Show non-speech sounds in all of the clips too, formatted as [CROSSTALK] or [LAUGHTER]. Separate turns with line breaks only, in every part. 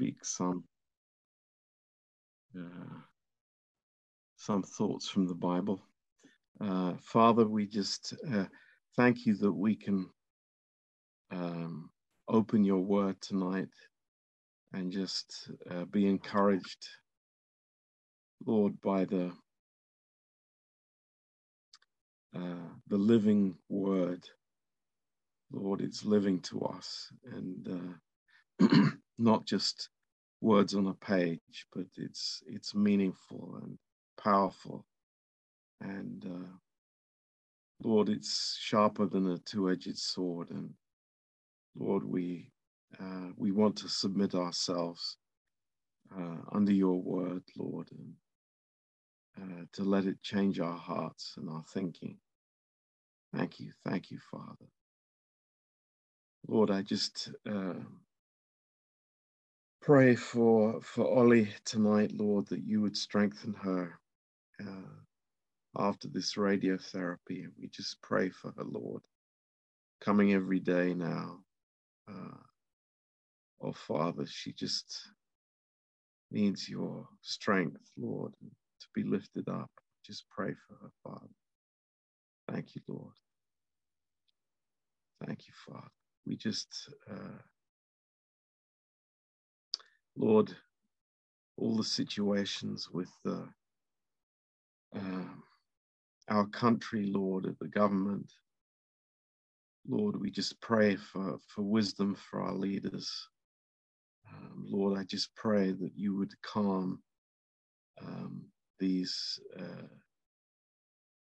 speak some uh, some thoughts from the Bible. Uh, Father, we just uh, thank you that we can um, open your word tonight and just uh, be encouraged, Lord, by the uh, the living word. Lord, it's living to us and uh, [CLEARS THROAT] not just words on a page, but it's it's meaningful and powerful. And uh, Lord, it's sharper than a two-edged sword. And Lord, we uh, we want to submit ourselves uh, under Your word, Lord, and uh, to let it change our hearts and our thinking. Thank you, thank you, Father. Lord, I just uh, pray for for Ollie tonight, Lord, that you would strengthen her uh, after this radiotherapy. We just pray for her, Lord, coming every day now. Uh, oh, Father, she just needs your strength, Lord, to be lifted up. Just pray for her, Father. Thank you, Lord. Thank you, Father. We just uh, Lord, all the situations with uh, uh, our country, Lord, the government. Lord, we just pray for, for wisdom for our leaders. Um, Lord, I just pray that you would calm um, these, uh,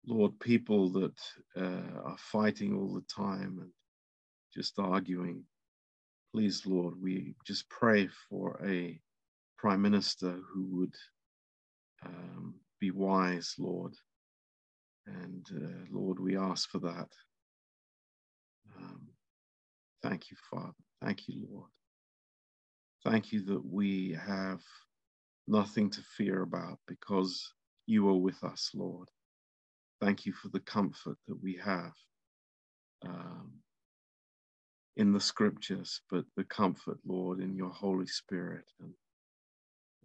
Lord, people that uh, are fighting all the time and just arguing please, Lord, we just pray for a prime minister who would um, be wise, Lord. And uh, Lord, we ask for that. Um, thank you, Father. Thank you, Lord. Thank you that we have nothing to fear about because you are with us, Lord. Thank you for the comfort that we have. Um, in the scriptures, but the comfort, Lord, in your Holy Spirit and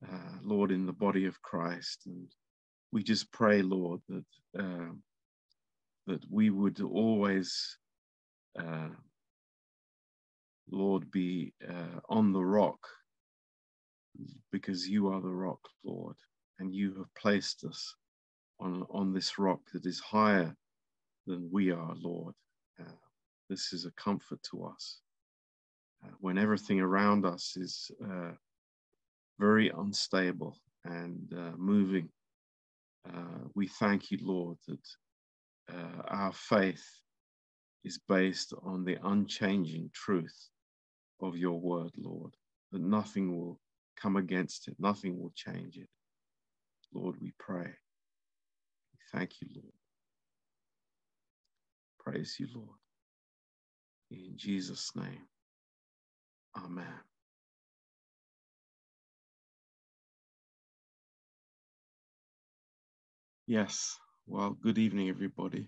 uh, Lord, in the body of Christ. And we just pray, Lord, that uh, that we would always, uh, Lord, be uh, on the rock because you are the rock, Lord, and you have placed us on on this rock that is higher than we are, Lord. This is a comfort to us. Uh, when everything around us is uh, very unstable and uh, moving, uh, we thank you, Lord, that uh, our faith is based on the unchanging truth of your word, Lord, that nothing will come against it, nothing will change it. Lord, we pray. We thank you, Lord. Praise you, Lord. In Jesus' name, Amen. Yes, well, good evening, everybody.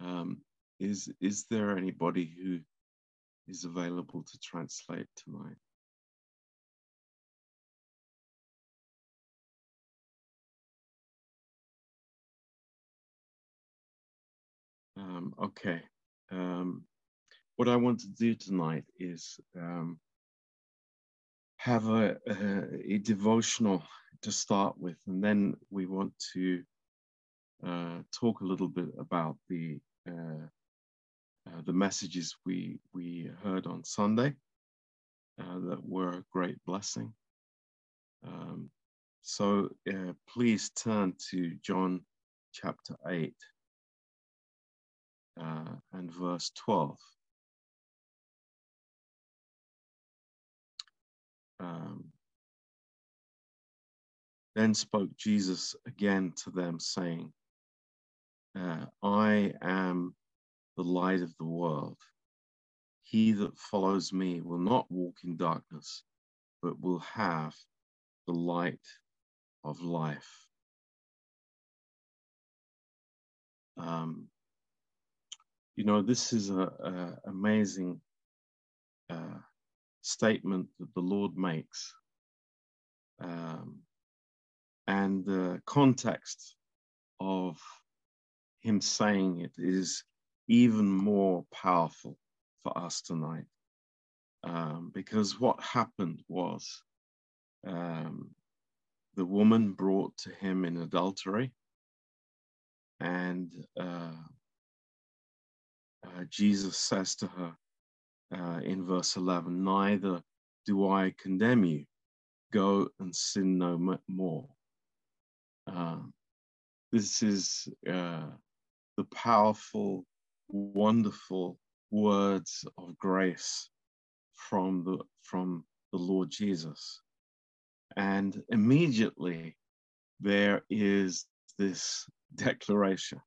Um, is is there anybody who is available to translate tonight? Um, okay. Um, what I want to do tonight is um, have a, a, a, devotional to start with, and then we want to uh, talk a little bit about the uh, uh, the messages we we heard on Sunday uh, that were a great blessing. Um, so uh, please turn to John chapter eight uh, and verse twelve. Um, then spoke Jesus again to them, saying, uh, I am the light of the world. He that follows me will not walk in darkness, but will have the light of life. Um, you know, this is an amazing uh, statement that the Lord makes. Um, and the context of him saying it is even more powerful for us tonight. Um, because what happened was um, the woman brought to him in adultery, and uh, uh, Jesus says to her uh, in verse 11, Neither do I condemn you, go and sin no more. Um, this is uh, the powerful, wonderful words of grace from the from the Lord Jesus. And immediately there is this declaration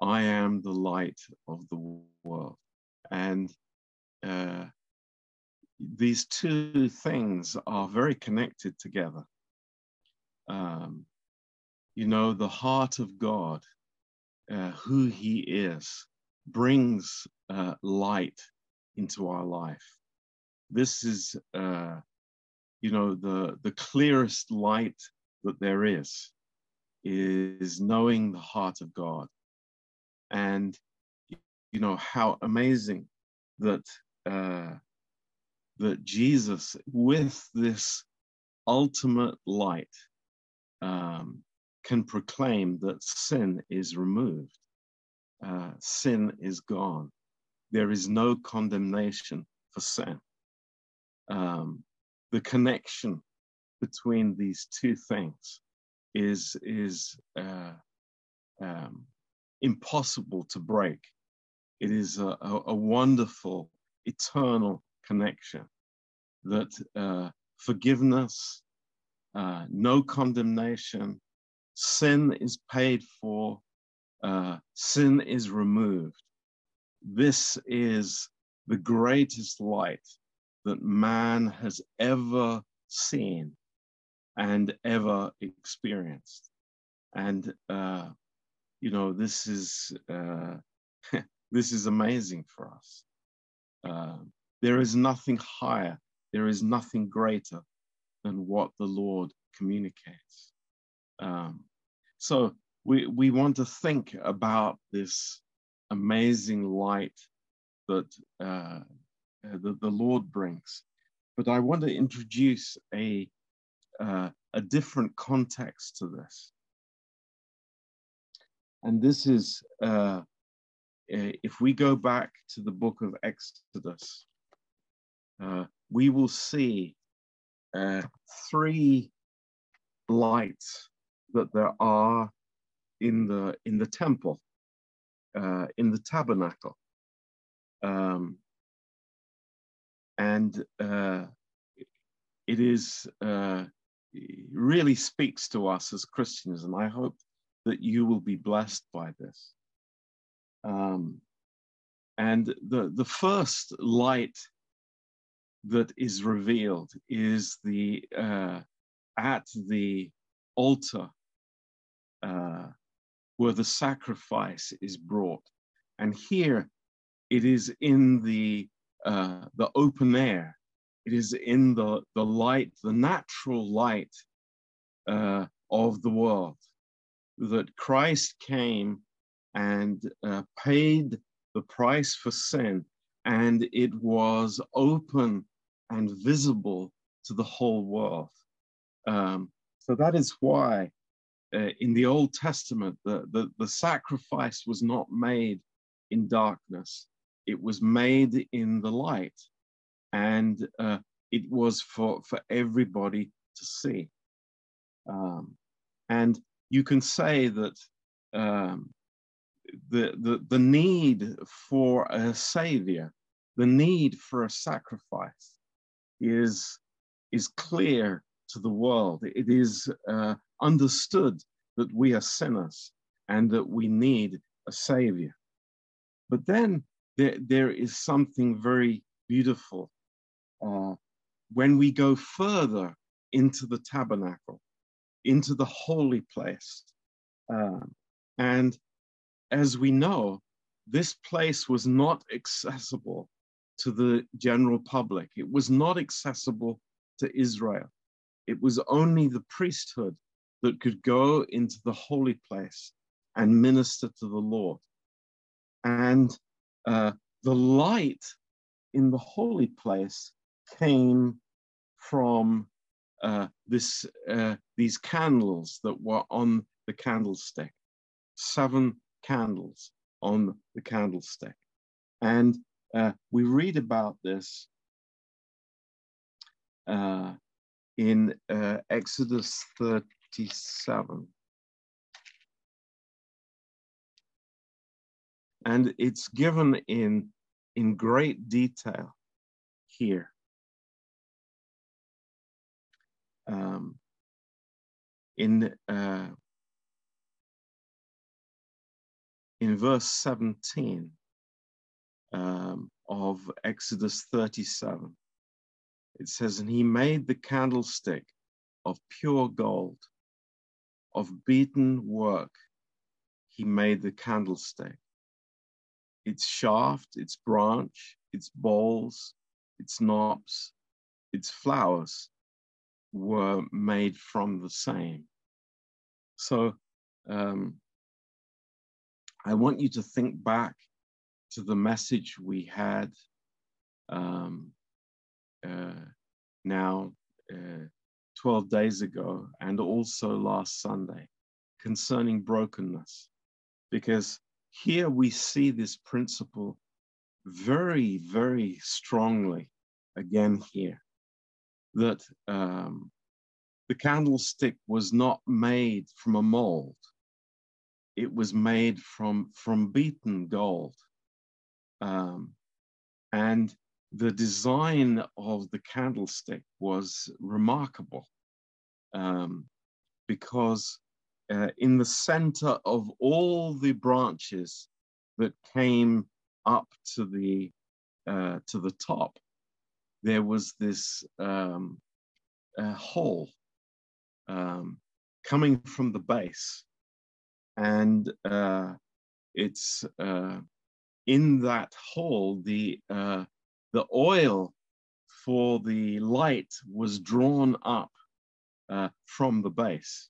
I am the light of the world. And uh, these two things are very connected together. Um, you know, the heart of God, uh, who He is, brings uh, light into our life. This is, uh, you know, the, the clearest light that there is, is knowing the heart of God. And, you know, how amazing that, uh, that Jesus, with this ultimate light, um, can proclaim that sin is removed, uh, sin is gone. There is no condemnation for sin. Um, the connection between these two things is is uh, um, impossible to break. It is a, a, a wonderful, eternal connection that uh, forgiveness, uh, no condemnation, sin is paid for, uh, sin is removed. This is the greatest light that man has ever seen and ever experienced. And, uh, you know, this is, uh, [LAUGHS] this is amazing for us. Uh, there is nothing higher, there is nothing greater than what the Lord communicates. Um, so we, we want to think about this amazing light that, uh, that the Lord brings. But I want to introduce a, uh, a different context to this. And this is, uh, if we go back to the book of Exodus, uh, we will see uh, three lights that there are in the in the temple, uh, in the tabernacle, um, and uh, it is uh, really speaks to us as Christians, and I hope that you will be blessed by this. Um, and the the first light that is revealed is the uh, at the altar uh, where the sacrifice is brought. And here it is in the, uh, the open air, it is in the, the light, the natural light uh, of the world, that Christ came and uh, paid the price for sin, and it was open and visible to the whole world. Um, so that is why uh, in the Old Testament, the, the, the sacrifice was not made in darkness, it was made in the light. And uh, it was for, for everybody to see. Um, and you can say that um, the, the, the need for a savior, the need for a sacrifice is, is clear to the world. It is uh, understood that we are sinners and that we need a savior. But then there, there is something very beautiful uh, when we go further into the tabernacle, into the holy place. Um, and as we know, this place was not accessible to the general public. It was not accessible to Israel. It was only the priesthood that could go into the holy place and minister to the Lord. And uh, the light in the holy place came from uh, this uh, these candles that were on the candlestick, seven candles on the candlestick, and uh, we read about this uh, in uh, Exodus 37. And it's given in, in great detail here. Um, in in verse 17 um, of Exodus 37. It says, And he made the candlestick of pure gold, of beaten work. He made the candlestick. Its shaft, its branch, its bowls, its knobs, its flowers were made from the same. So um, I want you to think back to the message we had um, uh, now uh, 12 days ago and also last Sunday concerning brokenness. Because here we see this principle very, very strongly again here that um, the candlestick was not made from a mold. It was made from, from beaten gold. Um, and the design of the candlestick was remarkable um, because uh, in the center of all the branches that came up to the uh, to the top, there was this um, hole um, coming from the base, and uh, it's uh, in that hole, the uh, the oil for the light was drawn up uh, from the base,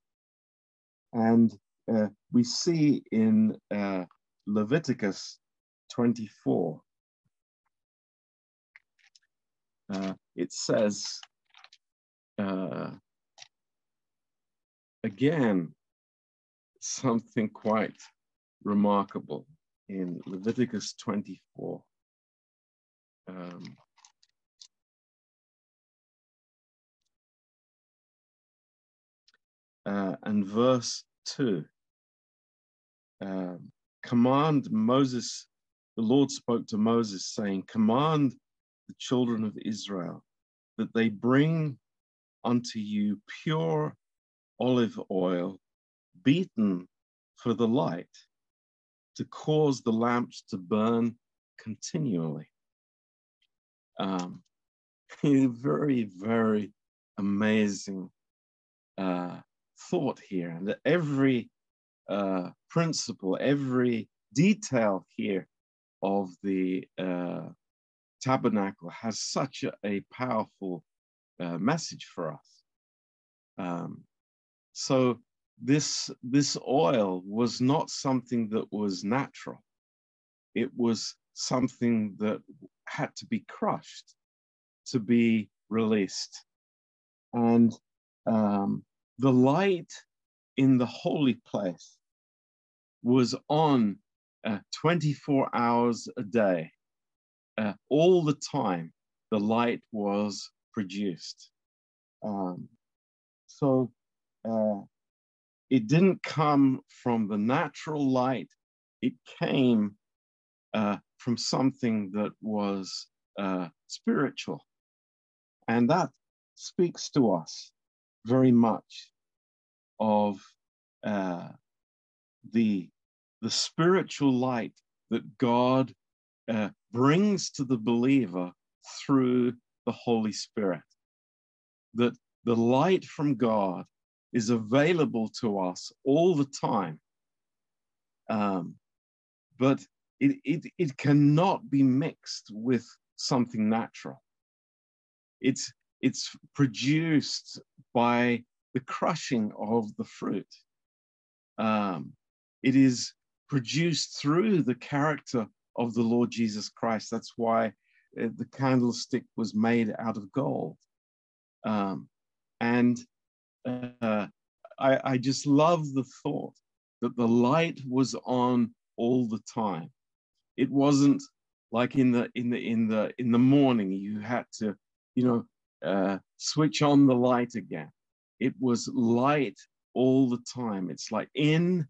and uh, we see in uh, Leviticus 24. Uh, it says again something quite remarkable in Leviticus 24. Um, uh, and verse 2 uh, command Moses, the Lord spoke to Moses, saying, Command the children of Israel that they bring unto you pure olive oil, beaten for the light to cause the lamps to burn continually. Um, [LAUGHS] very, very amazing uh, thought here, and every uh, principle, every detail here of the uh, tabernacle has such a, a powerful uh, message for us. Um, so this this oil was not something that was natural. It was something that had to be crushed to be released. And um, the light in the holy place was on uh, 24 hours a day. Uh, all the time the light was produced. Um, so uh, it didn't come from the natural light, it came uh, from something that was uh, spiritual. And that speaks to us very much of uh, the, the spiritual light that God uh, brings to the believer through the Holy Spirit. That the light from God is available to us all the time. Um, but it, it, it cannot be mixed with something natural. It's, it's produced by the crushing of the fruit. Um, it is produced through the character of the Lord Jesus Christ. That's why uh, the candlestick was made out of gold. Um, and uh, I, I just love the thought that the light was on all the time. It wasn't like in the in the in the in the morning you had to, you know, uh, switch on the light again. It was light all the time. It's like in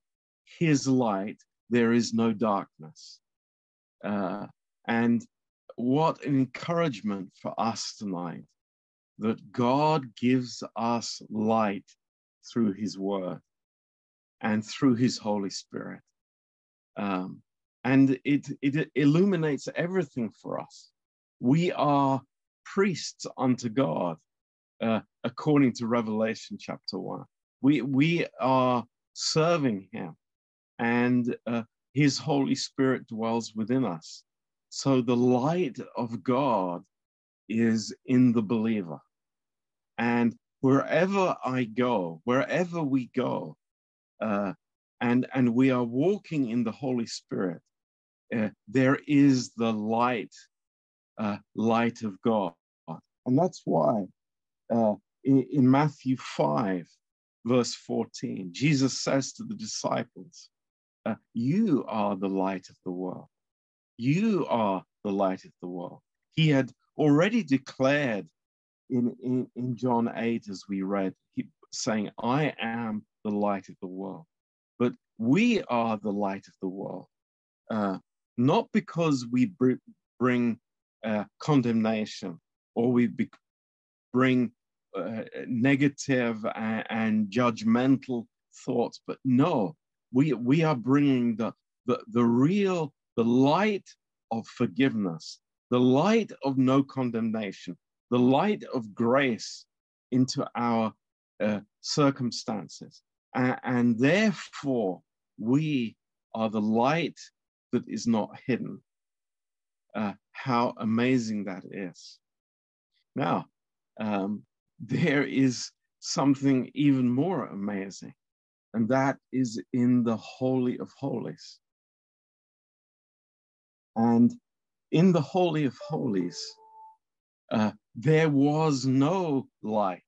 His light there is no darkness. Uh, and what an encouragement for us tonight that God gives us light through His Word and through His Holy Spirit. Um, and it, it illuminates everything for us. We are priests unto God, uh, according to Revelation chapter 1. We, we are serving Him, and uh, His Holy Spirit dwells within us. So the light of God is in the believer. And wherever I go, wherever we go, uh, and, and we are walking in the Holy Spirit, uh, there is the light, uh, light of God. And that's why uh, in, in Matthew 5, verse 14, Jesus says to the disciples, uh, You are the light of the world. You are the light of the world. He had already declared in, in, in John 8, as we read, he, saying, I am the light of the world. But we are the light of the world, uh, not because we br- bring uh, condemnation or we be- bring uh, negative and, and, judgmental thoughts, but no, we, we are bringing the, the, the real, the light of forgiveness, the light of no condemnation, the light of grace into our uh, circumstances. Uh, and therefore, we are the light that is not hidden. Uh, how amazing that is. Now, um, there is something even more amazing, and that is in the Holy of Holies. And in the Holy of Holies, uh, there was no light.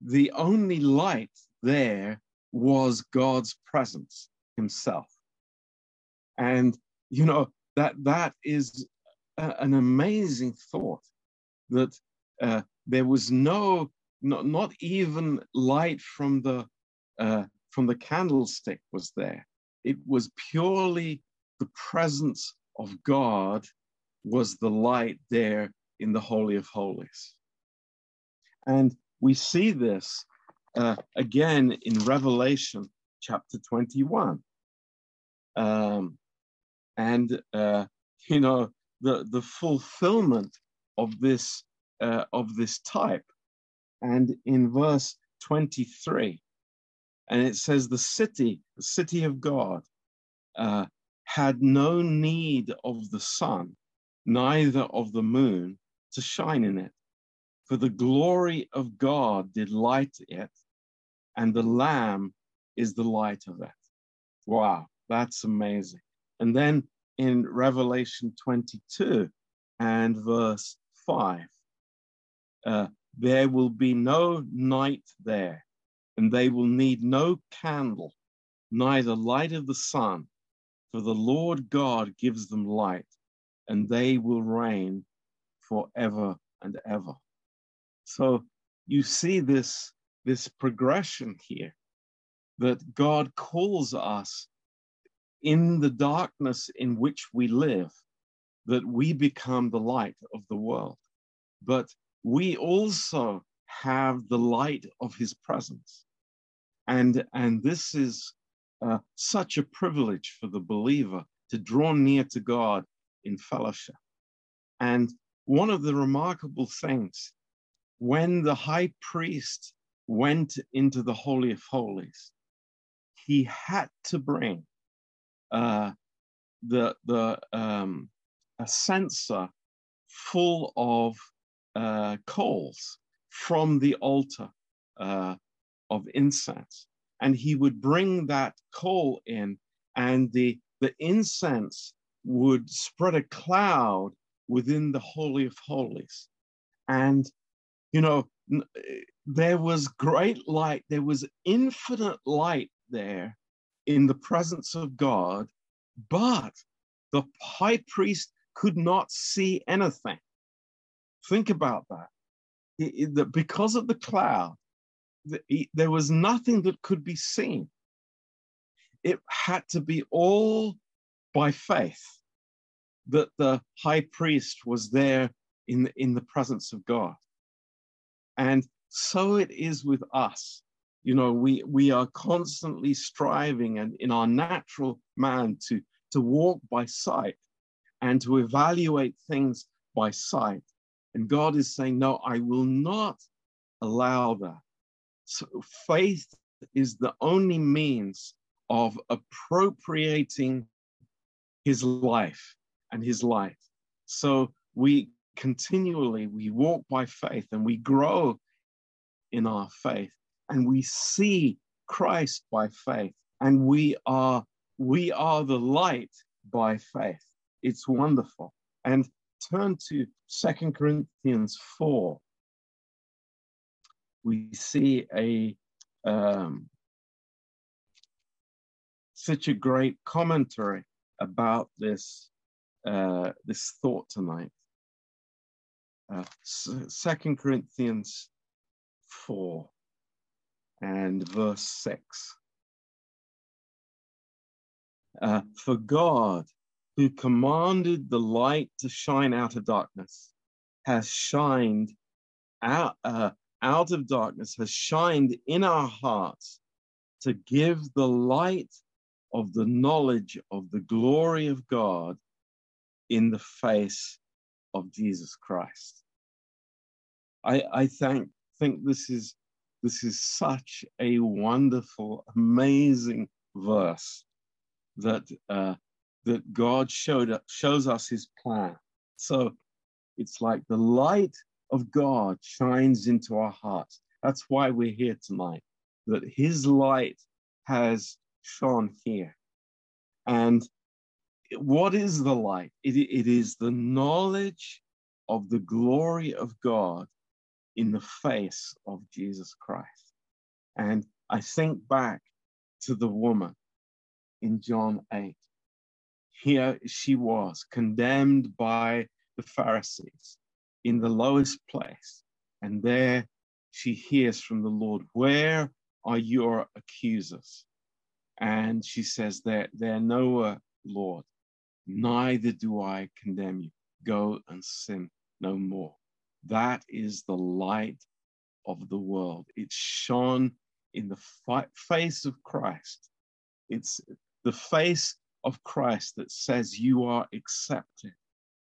The only light there was God's presence himself. And, you know, that that is a, an amazing thought that uh, there was no, not, not even light from the, uh, from the candlestick was there. It was purely the presence of God was the light there in the Holy of Holies. And we see this uh, again in Revelation chapter 21. Um, and, uh, you know, the, the fulfillment of this, uh, of this type. And in verse 23, and it says, the city, the city of God, uh, had no need of the sun, neither of the moon to shine in it. For the glory of God did light it, and the Lamb is the light of it. Wow, that's amazing. And then in Revelation 22 and verse 5, uh, there will be no night there, and they will need no candle, neither light of the sun, for the Lord God gives them light, and they will reign forever and ever. So you see this, this progression here that God calls us in the darkness in which we live, that we become the light of the world. But we also have the light of his presence. And, and this is uh, such a privilege for the believer to draw near to God in fellowship. And one of the remarkable things when the high priest went into the Holy of Holies, he had to bring uh, the, the um, a censer full of uh, coals from the altar uh, of incense. And he would bring that coal in, and the, the incense would spread a cloud within the Holy of Holies. And, you know, there was great light, there was infinite light there in the presence of God, but the high priest could not see anything. Think about that. It, because of the cloud, there was nothing that could be seen. It had to be all by faith that the high priest was there in, in the presence of God. And so it is with us. You know, we, we are constantly striving and in our natural man to, to walk by sight and to evaluate things by sight. And God is saying, No, I will not allow that. So faith is the only means of appropriating his life and his light. So we continually we walk by faith and we grow in our faith and we see Christ by faith and we are we are the light by faith. It's wonderful. And turn to Second Corinthians 4. We see a um, such a great commentary about this uh, this thought tonight. Uh, Second Corinthians 4 and verse 6. Uh, For God who commanded the light to shine out of darkness, has shined out, uh, out of darkness, has shined in our hearts to give the light of the knowledge of the glory of God in the face of Jesus Christ. I, I think, think this is this is such a wonderful, amazing verse that uh, that God showed shows us his plan. So it's like the light of God shines into our hearts. That's why we're here tonight, that his light has shone here. And what is the light? It, it is the knowledge of the glory of God in the face of Jesus Christ. And I think back to the woman in John 8 here she was, condemned by the Pharisees in the lowest place. And there she hears from the Lord, Where are your accusers? And she says, They're, they're nowhere, Lord. Neither do I condemn you. Go and sin no more. That is the light of the world. It's shone in the fi- face of Christ. It's the face of Christ that says you are accepted,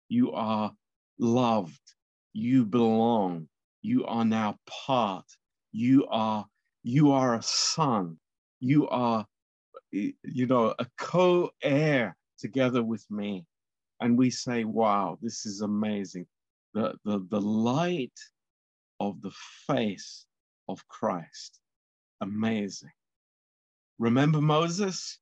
you are loved, you belong, you are now part, you are you are a son, you are you know a co-heir together with me. And we say, wow, this is amazing. The, the, the light of the face of Christ. Amazing. Remember Moses?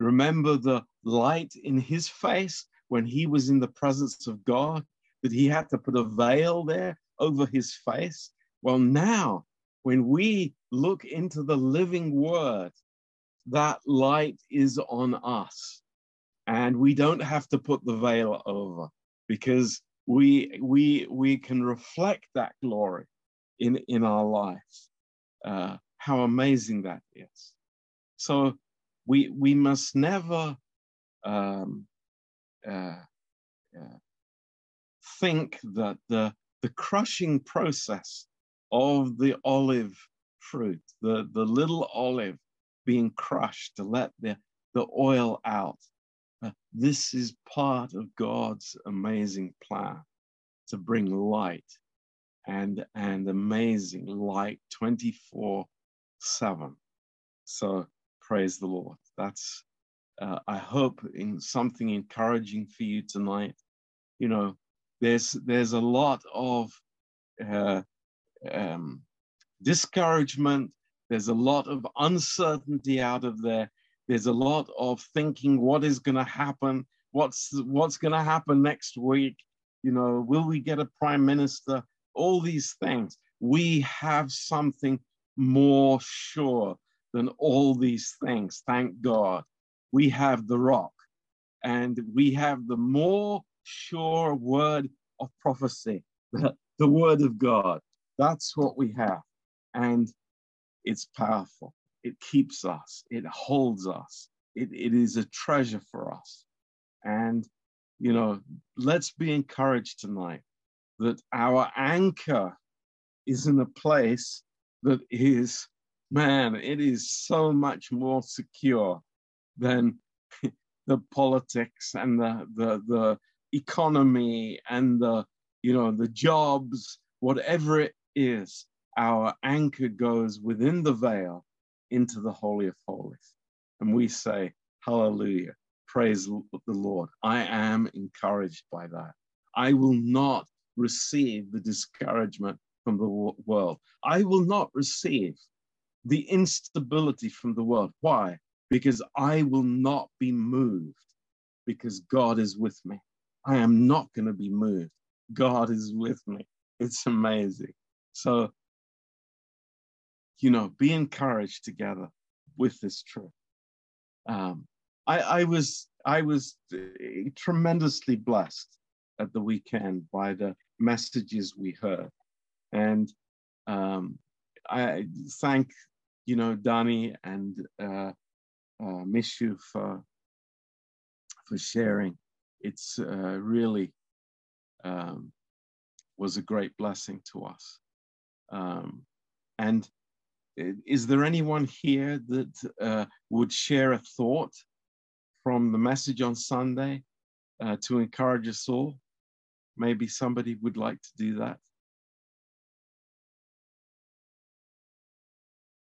Remember the light in his face when he was in the presence of God, that he had to put a veil there over his face? Well, now, when we look into the living word, that light is on us. And we don't have to put the veil over because we, we, we can reflect that glory in, in our lives. Uh, how amazing that is. So we we must never um, uh, uh, think that the the crushing process of the olive fruit, the the little olive being crushed to let the the oil out. Uh, this is part of God's amazing plan to bring light and and amazing light 24 7 so Praise the Lord. That's, uh, I hope, in something encouraging for you tonight. You know, there's there's a lot of uh, um, discouragement. There's a lot of uncertainty out of there. There's a lot of thinking, what is going to happen? What's what's going to happen next week? You know, will we get a prime minister? All these things. We have something more sure than all these things. Thank God. We have the rock, and we have the more sure word of prophecy, [LAUGHS] the, the word of God. That's what we have. And it's powerful. It keeps us, it holds us, it, it is a treasure for us. And, you know, let's be encouraged tonight that our anchor is in a place that is, man, it is so much more secure than [LAUGHS] the politics and the, the, the economy and the, you know, the jobs, whatever it is, our anchor goes within the veil into the Holy of Holies. And we say, Hallelujah, praise the Lord. I am encouraged by that. I will not receive the discouragement from the world. I will not receive the instability from the world. Why? Because I will not be moved because God is with me. I am not going to be moved. God is with me. It's amazing. So, you know, be encouraged together with this truth. Um, I, I was I was uh, tremendously blessed at the weekend by the messages we heard, and um, I thank you know Danny and uh, uh, Mishu for for sharing. It's uh, really um, was a great blessing to us. Um, and is there anyone here that uh, would share a thought from the message on Sunday uh, to encourage us all? Maybe somebody would like to do that.